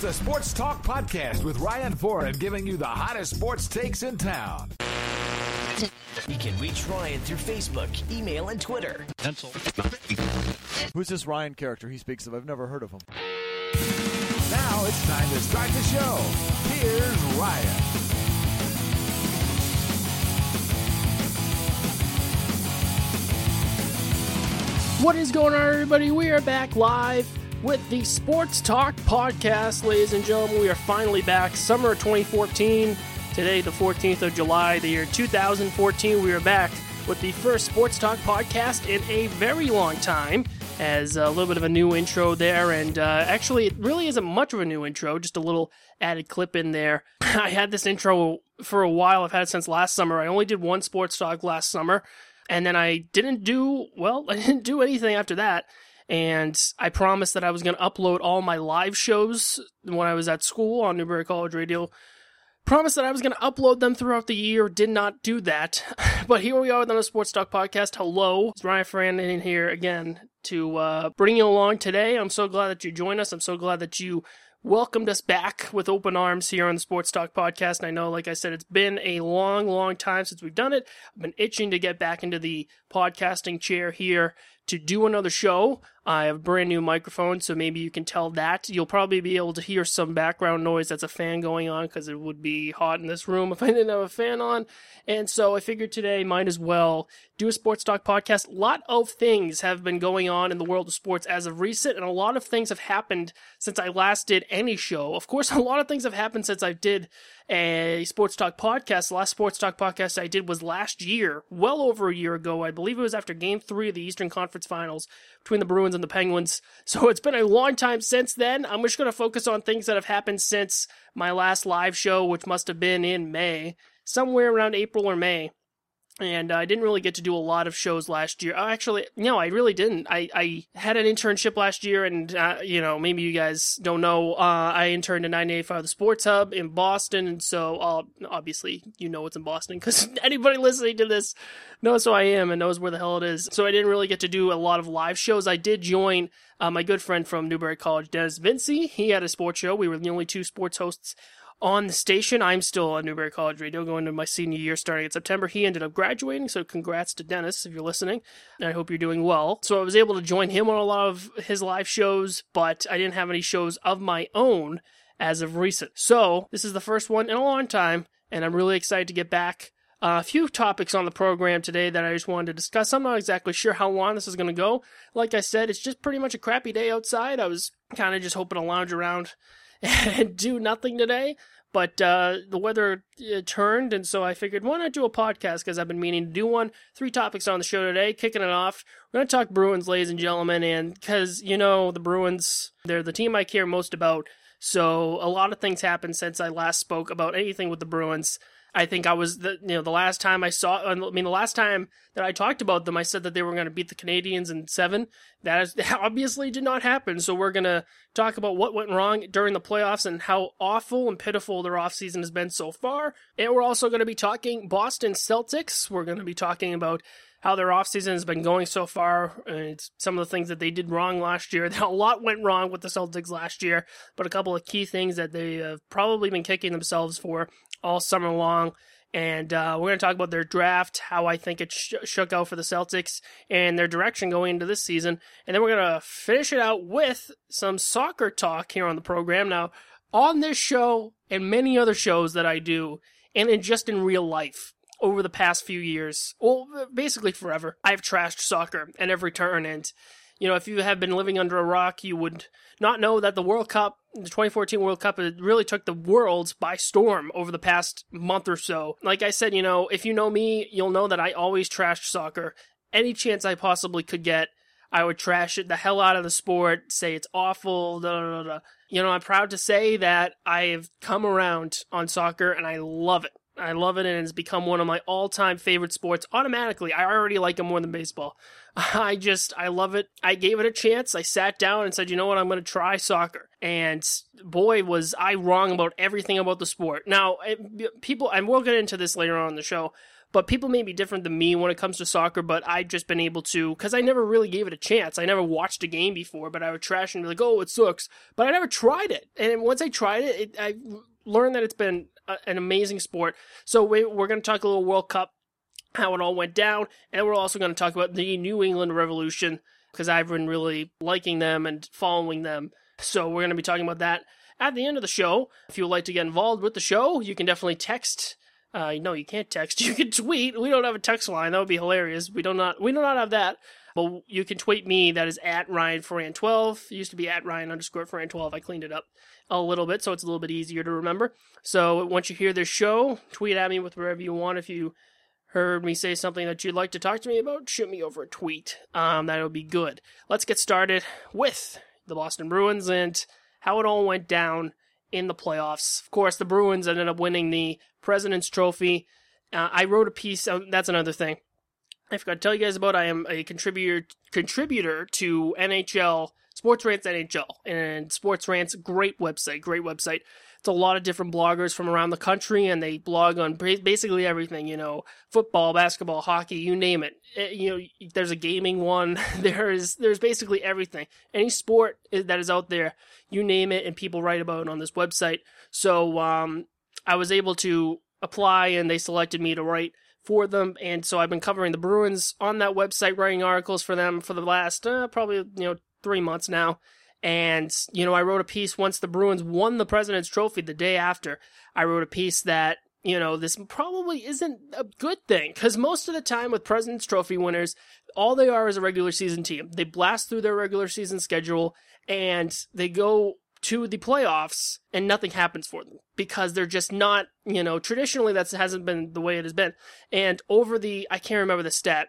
the Sports Talk Podcast with Ryan Foran giving you the hottest sports takes in town. You can reach Ryan through Facebook, email, and Twitter. Pencil. Who's this Ryan character he speaks of? I've never heard of him. Now it's time to start the show. Here's Ryan. What is going on, everybody? We are back live with the Sports Talk Podcast, ladies and gentlemen. We are finally back. Summer 2014. Today, the 14th of July, the year 2014. We are back with the first Sports Talk Podcast in a very long time. As a little bit of a new intro there, and uh, actually, it really isn't much of a new intro, just a little added clip in there. I had this intro for a while. I've had it since last summer. I only did one Sports Talk last summer and then I didn't do well. I didn't do anything after that. And I promised that I was going to upload all my live shows when I was at school on Newberry College Radio. Promised that I was going to upload them throughout the year. Did not do that. But here we are on the Sports Talk Podcast. Hello, it's Ryan Foran in here again to uh, bring you along today. I'm so glad that you joined us. I'm so glad that you welcomed us back with open arms here on the Sports Talk podcast. And I know, like I said, it's been a long, long time since we've done it. I've been itching to get back into the podcasting chair here to do another show. I have a brand new microphone, so maybe you can tell that. You'll probably be able to hear some background noise that's a fan going on because it would be hot in this room if I didn't have a fan on. And so I figured today might as well do a sports talk podcast. A lot of things have been going on in the world of sports as of recent, and a lot of things have happened since I last did any show. Of course, a lot of things have happened since I did a sports talk podcast. The last sports talk podcast I did was last year, well over a year ago. I believe it was after game three of the Eastern Conference Finals between the Bruins and the Penguins. So it's been a long time since then. I'm just going to focus on things that have happened since my last live show, which must have been in May, somewhere around April or May and uh, I didn't really get to do a lot of shows last year. Oh, actually, no, I really didn't. I, I had an internship last year, and uh, you know, maybe you guys don't know. Uh, I interned at 985 The Sports Hub in Boston, and so uh, obviously you know it's in Boston because anybody listening to this knows who I am and knows where the hell it is. So I didn't really get to do a lot of live shows. I did join uh, my good friend from Newberry College, Dennis Vinci. He had a sports show. We were the only two sports hosts on the station. I'm still at Newberry College Radio going into my senior year starting in September. He ended up graduating, so congrats to Dennis if you're listening. And I hope you're doing well. So I was able to join him on a lot of his live shows, but I didn't have any shows of my own as of recent. So this is the first one in a long time, and I'm really excited to get back. Uh, a few topics on the program today that I just wanted to discuss. I'm not exactly sure how long this is going to go. Like I said, it's just pretty much a crappy day outside. I was kind of just hoping to lounge around and do nothing today. But uh, the weather uh, turned, and so I figured, why not do a podcast? Because I've been meaning to do one. Three topics on the show today. Kicking it off, we're going to talk Bruins, ladies and gentlemen, and because you know the Bruins, they're the team I care most about. So a lot of things happened since I last spoke about anything with the Bruins. I think I was the you know the last time I saw I mean the last time that I talked about them I said that they were going to beat the Canadiens in 7 that is, obviously did not happen. So we're going to talk about what went wrong during the playoffs and how awful and pitiful their offseason has been so far. And we're also going to be talking Boston Celtics. We're going to be talking about how their offseason has been going so far and some of the things that they did wrong last year. A lot went wrong with the Celtics last year, but a couple of key things that they have probably been kicking themselves for all summer long. And uh, we're going to talk about their draft, how I think it sh- shook out for the Celtics, and their direction going into this season. And then we're going to finish it out with some soccer talk here on the program. Now, on this show and many other shows that I do, and in just in real life over the past few years, well, basically forever, I've trashed soccer at every turn. And you know, if you have been living under a rock, you would not know that the World Cup, the 2014 World Cup, it really took the world by storm over the past month or so. Like I said, you know, if you know me, you'll know that I always trashed soccer. Any chance I possibly could get, I would trash it the hell out of the sport, say it's awful, da da da. You know, I'm proud to say that I've come around on soccer and I love it. I love it, and it's become one of my all-time favorite sports. Automatically, I already like it more than baseball. I just, I love it. I gave it a chance. I sat down and said, you know what, I'm going to try soccer. And boy, was I wrong about everything about the sport. Now, people, and we'll get into this later on in the show, But people may be different than me when it comes to soccer, but I've just been able to, because I never really gave it a chance. I never watched a game before, but I would trash and be like, oh, it sucks. But I never tried it. And once I tried it, it I learned that it's been an amazing sport. So we, we're going to talk a little World Cup, how it all went down, and we're also going to talk about the New England Revolution, because I've been really liking them and following them. So we're going to be talking about that at the end of the show. If you would like to get involved with the show, you can definitely text uh, no, you can't text. You can tweet. We don't have a text line. That would be hilarious. We do not. We do not have that. But you can tweet me. That is at Ryan Foran twelve. It used to be at Ryan underscore Foran twelve. I cleaned it up a little bit, so it's a little bit easier to remember. So once you hear this show, tweet at me with whatever you want. If you heard me say something that you'd like to talk to me about, shoot me over a tweet. Um, that would be good. Let's get started with the Boston Bruins and how it all went down in the playoffs. Of course, the Bruins ended up winning the President's Trophy. Uh, I wrote a piece. Uh, that's another thing. I forgot to tell you guys about. I am a contributor contributor to NHL Sports Rants NHL and Sports Rants. Great website. Great website. It's a lot of different bloggers from around the country, and they blog on basically everything. You know, football, basketball, hockey, you name it. it eh, you know, there's a gaming one. There's there's basically everything. Any sport that is out there, you name it, and people write about it on this website. So um, I was able to apply, and they selected me to write for them, and so I've been covering the Bruins on that website, writing articles for them for the last uh, probably you know three months now. And you know, I wrote a piece once the Bruins won the President's Trophy the day after. I wrote a piece that you know, this probably isn't a good thing because most of the time with President's Trophy winners, all they are is a regular season team. They blast through their regular season schedule and they go to the playoffs and nothing happens for them because they're just not, you know, traditionally that hasn't been the way it has been. And over the, I can't remember the stat,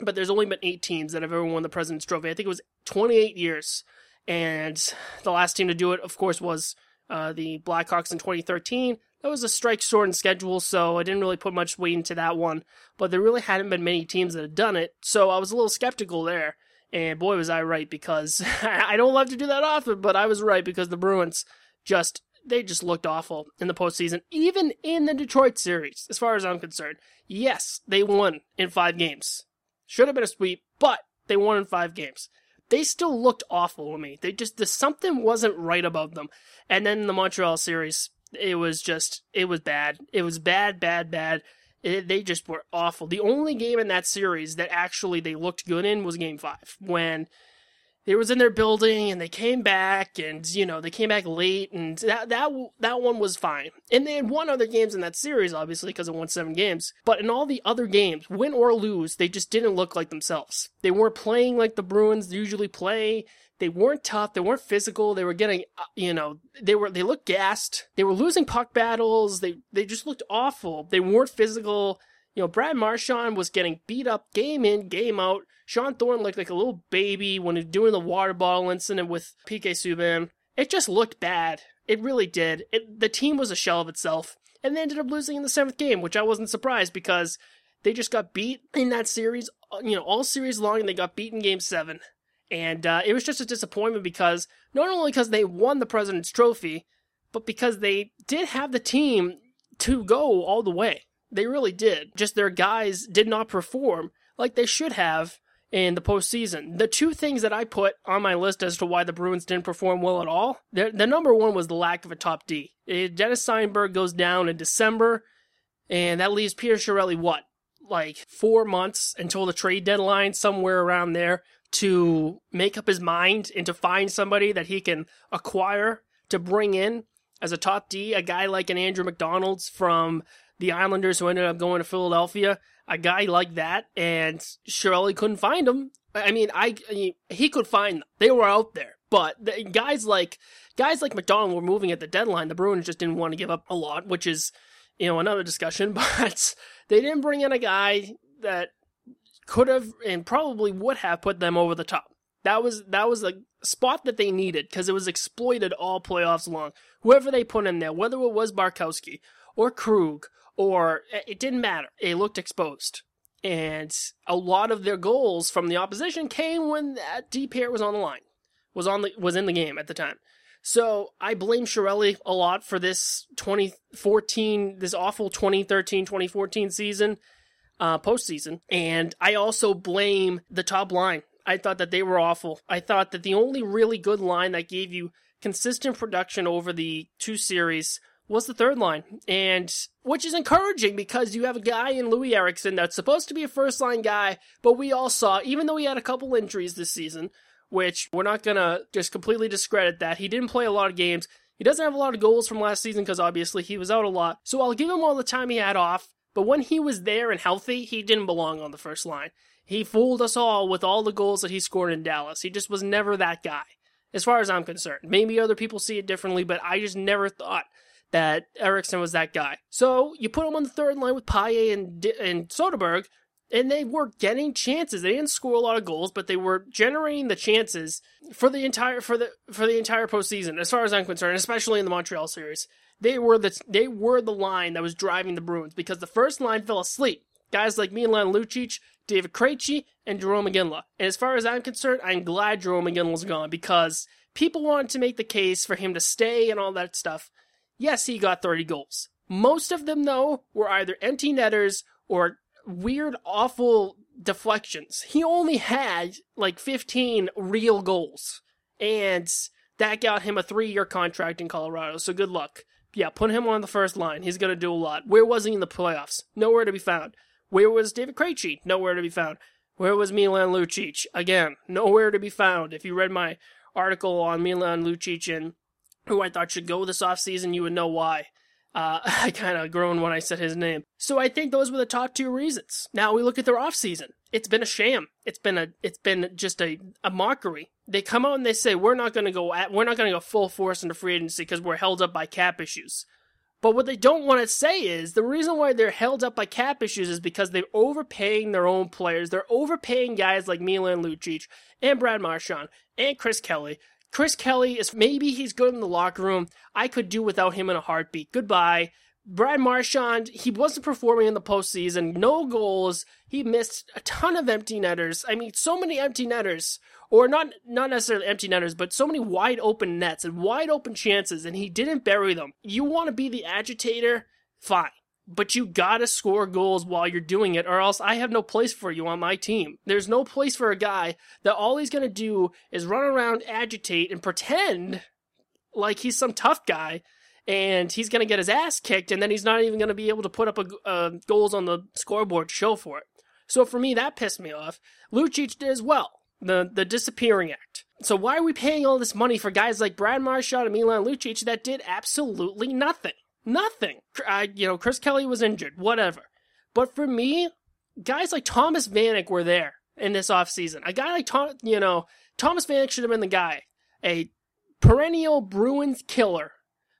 but there's only been eight teams that have ever won the President's Trophy. I think it was 28 years. And the last team to do it, of course, was uh, the Blackhawks in 2013. That was a strike shortened schedule, so I didn't really put much weight into that one. But there really hadn't been many teams that had done it, so I was a little skeptical there. And boy, was I right because I don't love to do that often, but I was right because the Bruins just they just looked awful in the postseason, even in the Detroit series, as far as I'm concerned. Yes, they won in five games. Should have been a sweep, but they won in five games. They still looked awful to me. They just the, something wasn't right about them. And then the Montreal series, it was just it was bad. It was bad, bad, bad. It, they just were awful. The only game in that series that actually they looked good in was Game Five when they was in their building and they came back and you know they came back late and that that that one was fine. And they had won other games in that series obviously because it won seven games. But in all the other games, win or lose, they just didn't look like themselves. They weren't playing like the Bruins usually play. They weren't tough. They weren't physical. They were getting, uh, you know, they were, they looked gassed. They were losing puck battles. They, they just looked awful. They weren't physical. You know, Brad Marchand was getting beat up game in, game out. Shawn Thornton looked like a little baby when he was doing the water bottle incident with PK Subban. It just looked bad. It really did. It, the team was a shell of itself. And they ended up losing in the seventh game, which I wasn't surprised because they just got beat in that series, uh, you know, all series long, and they got beat in game seven. And uh, it was just a disappointment because not only because they won the President's Trophy, but because they did have the team to go all the way. They really did. Just their guys did not perform like they should have in the postseason. The two things that I put on my list as to why the Bruins didn't perform well at all, the, number one was the lack of a top D. Dennis Seidenberg goes down in December, and that leaves Peter Chiarelli what? Like four months until the trade deadline, somewhere around there to make up his mind and to find somebody that he can acquire to bring in as a top D, a guy like an Andrew MacDonald's from the Islanders who ended up going to Philadelphia, a guy like that, and Chiarelli couldn't find him. I mean, I, I mean, he could find them; they were out there. But the, guys like guys like MacDonald were moving at the deadline. The Bruins just didn't want to give up a lot, which is you know another discussion. But they didn't bring in a guy that could have and probably would have put them over the top. That was that was a spot that they needed because it was exploited all playoffs long. Whoever they put in there, whether it was Bartkowski or Krug or eh, it didn't matter. It looked exposed. And a lot of their goals from the opposition came when that D pair was on the line, was on the was in the game at the time. So I blame Chiarelli a lot for this 2014, this awful 2013-2014 season uh, postseason. And I also blame the top line. I thought that they were awful. I thought that the only really good line that gave you consistent production over the two series was the third line. And which is encouraging because you have a guy in Louis Eriksson that's supposed to be a first line guy, but we all saw, even though he had a couple injuries this season, which we're not gonna just completely discredit that. He didn't play a lot of games. He doesn't have a lot of goals from last season because obviously he was out a lot. So I'll give him all the time he had off, but when he was there and healthy, he didn't belong on the first line. He fooled us all with all the goals that he scored in Dallas. He just was never that guy, as far as I'm concerned. Maybe other people see it differently, but I just never thought that Eriksson was that guy. So you put him on the third line with Paille and, and Soderberg, and they were getting chances. They didn't score a lot of goals, but they were generating the chances for the entire for the for the entire postseason, as far as I'm concerned, especially in the Montreal series. They were the they were the line that was driving the Bruins because the first line fell asleep. Guys like Milan Lucic, David Krejci, and Jarome Iginla. And as far as I'm concerned, I'm glad Jarome Iginla's gone because people wanted to make the case for him to stay and all that stuff. Yes, he got 30 goals. Most of them, though, were either empty netters or weird, awful deflections. He only had like 15 real goals. And that got him a three year contract in Colorado, so good luck. Yeah, put him on the first line. He's going to do a lot. Where was he in the playoffs? Nowhere to be found. Where was David Krejci? Nowhere to be found. Where was Milan Lucic? Again, nowhere to be found. If you read my article on Milan Lucic and who I thought should go this offseason, you would know why. Uh, I kind of groaned when I said his name. So I think those were the top two reasons. Now we look at their offseason. It's been a sham. It's been a it's been just a, a mockery. They come out and they say we're not going to go at we're not going to go full force into free agency because we're held up by cap issues. But what they don't want to say is the reason why they're held up by cap issues is because they're overpaying their own players. They're overpaying guys like Milan Lucic and Brad Marchand and Chris Kelly Chris Kelly is maybe he's good in the locker room. I could do without him in a heartbeat. Goodbye. Brad Marchand, he wasn't performing in the postseason. No goals. He missed a ton of empty netters. I mean, so many empty netters, or not not necessarily empty netters, but so many wide open nets and wide open chances, and he didn't bury them. You want to be the agitator? Fine but you gotta score goals while you're doing it, or else I have no place for you on my team. There's no place for a guy that all he's gonna do is run around, agitate, and pretend like he's some tough guy, and he's gonna get his ass kicked, and then he's not even gonna be able to put up a, uh, goals on the scoreboard to show for it. So for me, that pissed me off. Lucic did as well. The the disappearing act. So why are we paying all this money for guys like Brad Marchand and Milan Lucic that did absolutely nothing? Nothing. I, you know, Chris Kelly was injured, whatever. But for me, guys like Thomas Vanek were there in this offseason. A guy like Tom, you know, Thomas Vanek should have been the guy. A perennial Bruins killer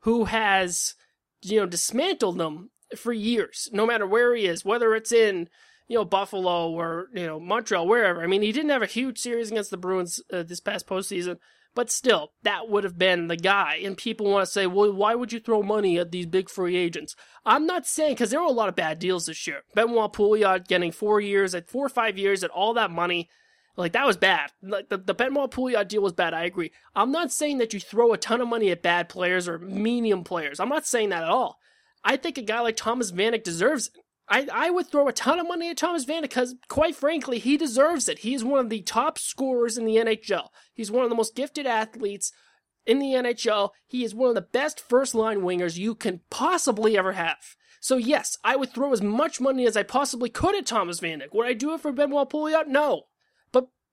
who has, you know, dismantled them for years, no matter where he is, whether it's in, you know, Buffalo or, you know, Montreal, wherever. I mean, he didn't have a huge series against the Bruins uh, this past postseason, but still, that would have been the guy. And people want to say, well, why would you throw money at these big free agents? I'm not saying, because there were a lot of bad deals this year. Benoit Pouliot getting four years, at four or five years, at all that money. Like, that was bad. Like, the, the Benoit Pouliot deal was bad, I agree. I'm not saying that you throw a ton of money at bad players or medium players. I'm not saying that at all. I think a guy like Thomas Vanek deserves it. I, I would throw a ton of money at Thomas Vanek because, quite frankly, he deserves it. He is one of the top scorers in the NHL. He's one of the most gifted athletes in the NHL. He is one of the best first line wingers you can possibly ever have. So, yes, I would throw as much money as I possibly could at Thomas Vanek. Would I do it for Benoit Pouliot? No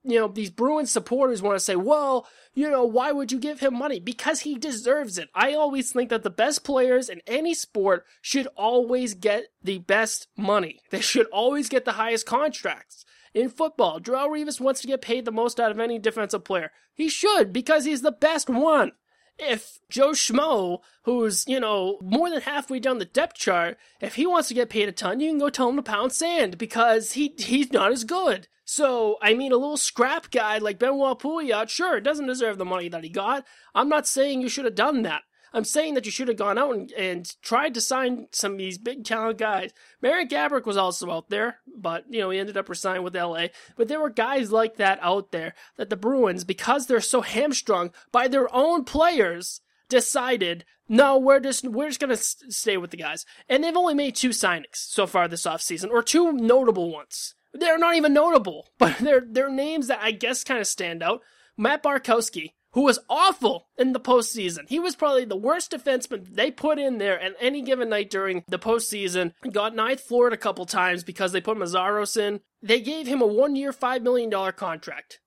you know, these Bruins supporters want to say, well, you know, why would you give him money? Because he deserves it. I always think that the best players in any sport should always get the best money. They should always get the highest contracts. In football, Darrelle Revis wants to get paid the most out of any defensive player. He should, because he's the best one. If Joe Schmo, who's, you know, more than halfway down the depth chart, if he wants to get paid a ton, you can go tell him to pound sand because he he's not as good. So, I mean, a little scrap guy like Benoit Pouliot, sure, doesn't deserve the money that he got. I'm not saying you should have done that. I'm saying that you should have gone out and, and tried to sign some of these big talent guys. Marian Gaborik was also out there, but, you know, he ended up resigning with LA. But there were guys like that out there that the Bruins, because they're so hamstrung by their own players, decided No, we're just we're just gonna stay with the guys, and they've only made two signings so far this offseason, or two notable ones. They're not even notable, but they're they're names that I guess kind of stand out. Matt Bartkowski, who was awful in the postseason. He was probably the worst defenseman they put in there at any given night during the postseason. Got ninth floored a couple times because they put Meszaros in. They gave him a one year, $5 million contract.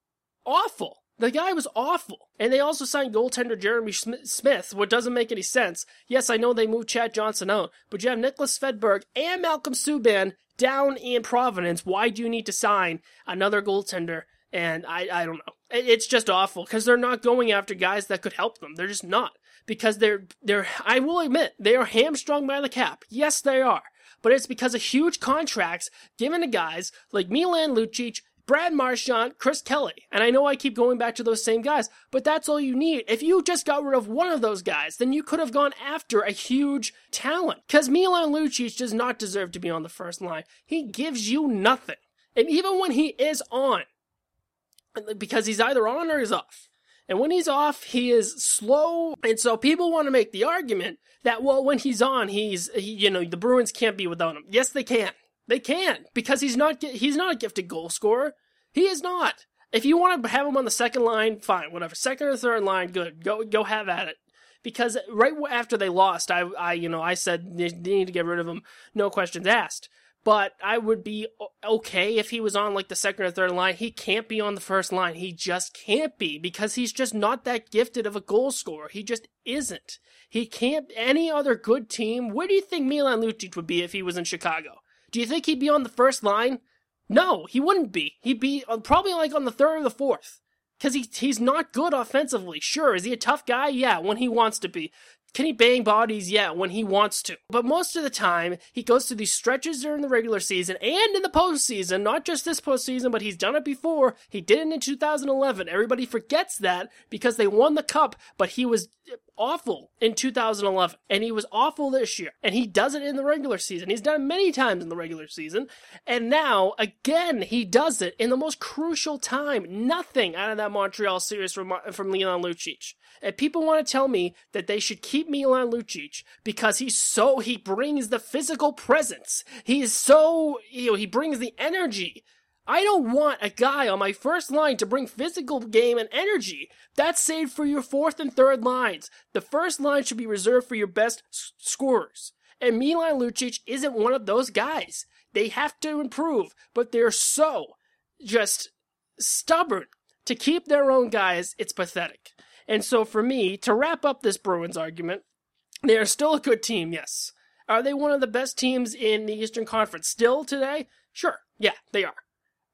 Awful. The guy was awful. And they also signed goaltender Jeremy Smith, what doesn't make any sense. Yes, I know they moved Chad Johnson out, but you have Nicholas Svedberg and Malcolm Subban down in Providence. Why do you need to sign another goaltender? And I, I don't know. It's just awful because they're not going after guys that could help them. They're just not. Because they're, they're, I will admit, they are hamstrung by the cap. Yes, they are. But it's because of huge contracts given to guys like Milan Lucic, Brad Marchand, Chris Kelly. And I know I keep going back to those same guys, but that's all you need. If you just got rid of one of those guys, then you could have gone after a huge talent. Because Milan Lucic does not deserve to be on the first line. He gives you nothing. And even when he is on, because he's either on or he's off. And when he's off, he is slow. And so people want to make the argument that, well, when he's on, he's, he, you know, the Bruins can't be without him. Yes, they can. They can because he's not, he's not a gifted goal scorer. He is not. If you want to have him on the second line, fine, whatever. Second or third line, good. Go, go have at it. Because right after they lost, I, I, you know, I said they need to get rid of him. No questions asked but I would be okay if he was on like the second or third line. He can't be on the first line. He just can't be because he's just not that gifted of a goal scorer. He just isn't. He can't. Any other good team, where do you think Milan Lucic would be if he was in Chicago? Do you think he'd be on the first line? No, he wouldn't be. He'd be uh, probably like on the third or the fourth. Because he, he's not good offensively. Sure, is he a tough guy? Yeah, when he wants to be. Can he bang bodies? Yeah, when he wants to. But most of the time, he goes through these stretches during the regular season and in the postseason, not just this postseason, but he's done it before. He did it in 2011. Everybody forgets that because they won the cup, but he was awful in 2011 and he was awful this year and he does it in the regular season. He's done it many times in the regular season and now again he does it in the most crucial time. Nothing out of that montreal series from, from milan lucic. And people want to tell me that they should keep milan lucic because he's so he brings the physical presence. He is so you know he brings the energy I don't want a guy on my first line to bring physical game and energy. That's saved for your fourth and third lines. The first line should be reserved for your best s- scorers. And Milan Lucic isn't one of those guys. They have to improve, but they're so just stubborn to keep their own guys. It's pathetic. And so for me, to wrap up this Bruins argument, they are still a good team, yes. Are they one of the best teams in the Eastern Conference still today? Sure. Yeah, they are.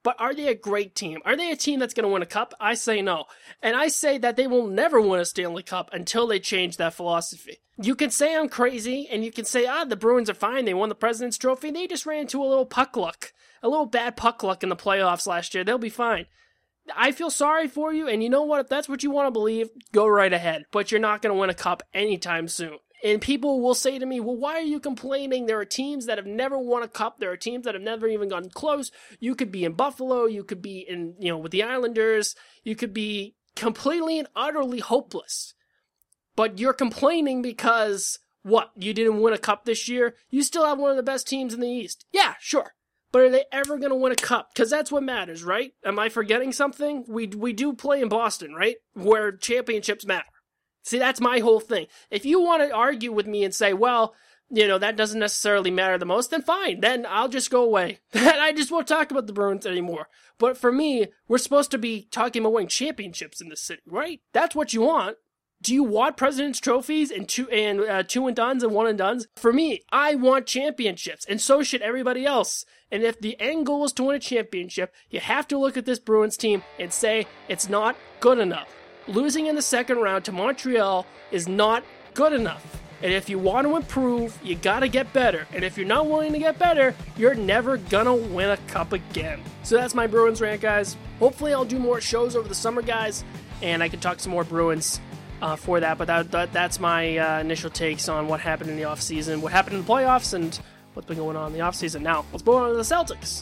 But are they a great team? Are they a team that's going to win a cup? I say no. And I say that they will never win a Stanley Cup until they change that philosophy. You can say I'm crazy, and you can say, ah, the Bruins are fine. They won the President's Trophy. They just ran into a little puck luck, a little bad puck luck in the playoffs last year. They'll be fine. I feel sorry for you, and you know what? If that's what you want to believe, go right ahead. But you're not going to win a cup anytime soon. And people will say to me, well, why are you complaining? There are teams that have never won a cup. There are teams that have never even gotten close. You could be in Buffalo. You could be in, you know, with the Islanders. You could be completely and utterly hopeless. But you're complaining because, what, you didn't win a cup this year? You still have one of the best teams in the East. Yeah, sure. But are they ever going to win a cup? Because that's what matters, right? Am I forgetting something? We, we do play in Boston, right? Where championships matter. See, that's my whole thing. If you want to argue with me and say, well, you know, that doesn't necessarily matter the most, then fine. Then I'll just go away. I just won't talk about the Bruins anymore. But for me, we're supposed to be talking about winning championships in this city, right? That's what you want. Do you want president's trophies and two and uh, two and duns and one and duns? For me, I want championships, and so should everybody else. And if the end goal is to win a championship, you have to look at this Bruins team and say it's not good enough. Losing in the second round to Montreal is not good enough. And if you want to improve, you gotta get better. And if you're not willing to get better, you're never gonna win a cup again. So that's my Bruins rant, guys. Hopefully, I'll do more shows over the summer, guys, and I can talk some more Bruins uh, for that. But that, that that's my uh, initial takes on what happened in the offseason, what happened in the playoffs, and what's been going on in the offseason. Now, let's move on to the Celtics.